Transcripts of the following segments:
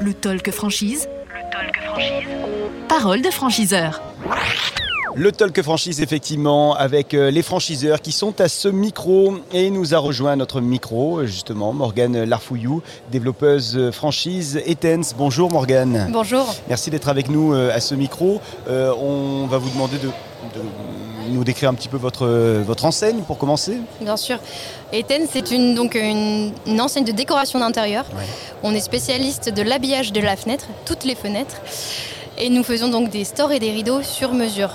Le talk franchise. Le talk franchise. Parole de franchiseur. Le Talk Franchise, effectivement, avec euh, les franchiseurs qui sont à ce micro. Et nous a rejoint notre micro, justement, Morgane Larfouillou, développeuse euh, franchise Etens. Bonjour Morgane. Bonjour. Merci d'être avec nous euh, à ce micro. Euh, on va vous demander de, de nous décrire un petit peu votre, votre enseigne pour commencer. Bien sûr. Eten, c'est une, donc une, une enseigne de décoration d'intérieur. Ouais. On est spécialiste de l'habillage de la fenêtre, toutes les fenêtres. Et nous faisons donc des stores et des rideaux sur mesure.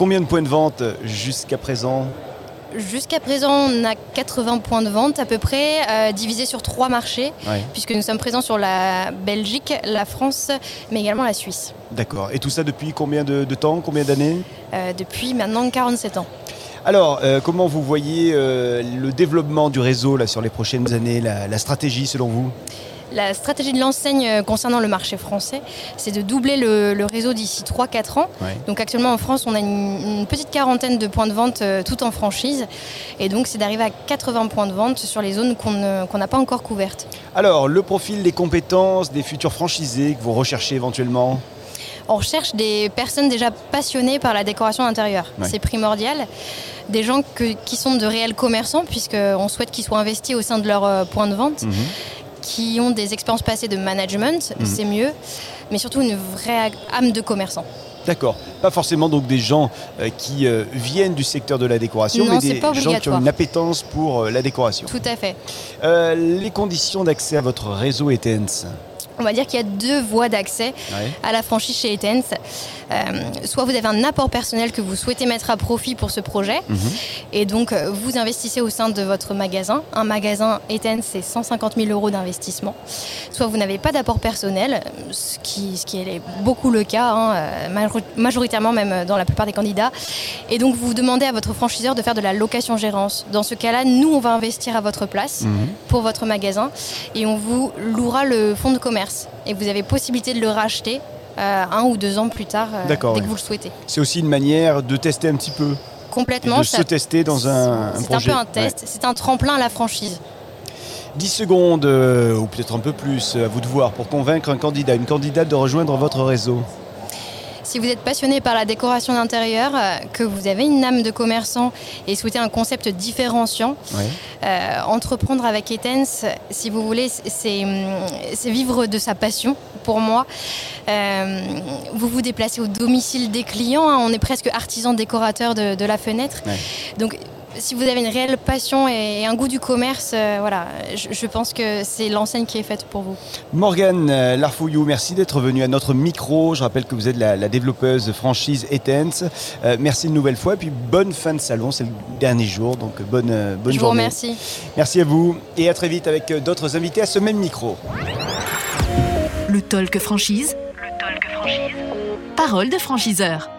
Combien de points de vente jusqu'à présent Jusqu'à présent, on a 80 points de vente à peu près, euh, divisés sur trois marchés, Ouais. puisque nous sommes présents sur la Belgique, la France, mais également la Suisse, D'accord. Et tout ça depuis combien de, de temps Combien d'années euh, depuis maintenant 47 ans. Alors, euh, comment vous voyez euh, le développement du réseau là, sur les prochaines années, la, la stratégie selon vous? La stratégie de l'enseigne euh, concernant le marché français, c'est de doubler le, le réseau d'ici 3-4 ans. Ouais. Donc actuellement en France, on a une, une petite quarantaine de points de vente euh, tout en franchise. Et donc c'est d'arriver à 80 points de vente sur les zones qu'on n'a pas encore couvertes. Alors, le profil des compétences des futurs franchisés que vous recherchez éventuellement? On recherche des personnes déjà passionnées par la décoration d'intérieur. Ouais. C'est primordial. Des gens que- qui sont de réels commerçants, puisqu'on souhaite qu'ils soient investis au sein de leur euh, point de vente, qui ont des expériences passées de management, Mhm. c'est mieux, mais surtout une vraie âme de commerçant. D'accord. Pas forcément donc des gens euh, qui euh, viennent du secteur de la décoration, Non, mais des gens qui ont une appétence pour euh, la décoration. Tout à fait. Les conditions d'accès à votre réseau ETENS On va dire qu'il y a deux voies d'accès Ouais. à la franchise chez Etens. Euh, soit vous avez un apport personnel que vous souhaitez mettre à profit pour ce projet, Mhm. et donc euh, vous investissez au sein de votre magasin. Un magasin Etens, c'est 150 000 euros d'investissement. Soit vous n'avez pas d'apport personnel, ce qui, ce qui est beaucoup le cas, hein, euh, major- majoritairement même dans la plupart des candidats. Et donc vous demandez à votre franchiseur de faire de la location-gérance. Dans ce cas-là, nous, on va investir à votre place Mhm. pour votre magasin et on vous louera le fonds de commerce. Et vous avez possibilité de le racheter euh, un ou deux ans plus tard, euh, dès ouais. que vous le souhaitez. C'est aussi une manière de tester un petit peu, Complètement. de ça- se tester dans un, un C'est un peu un test, c'est un tremplin à la franchise. Ouais. 10 secondes, euh, ou peut-être un peu plus, à vous de voir, pour convaincre un candidat, une candidate de rejoindre votre réseau. Si vous êtes passionné par la décoration d'intérieur, euh, que vous avez une âme de commerçant et souhaitez un concept différenciant, euh, entreprendre avec Etens, si vous voulez, c'est hum, c'est vivre de sa passion pour moi. Euh, vous vous déplacez au domicile des clients, hein, on est presque artisan décorateur de, de la fenêtre. Donc si vous avez une réelle passion et un goût du commerce, euh, voilà, je, je pense que c'est l'enseigne qui est faite pour vous. Morgane euh, Larfouillou, merci d'être venue à notre micro. Je rappelle que vous êtes la, la développeuse franchise Etens. Euh, merci une nouvelle fois et puis bonne fin de salon. C'est le dernier jour, donc bonne, bonne je vous journée. remercie. Merci à vous et à très vite avec d'autres invités à ce même micro. Le talk franchise. Le talk franchise. Parole de franchiseur.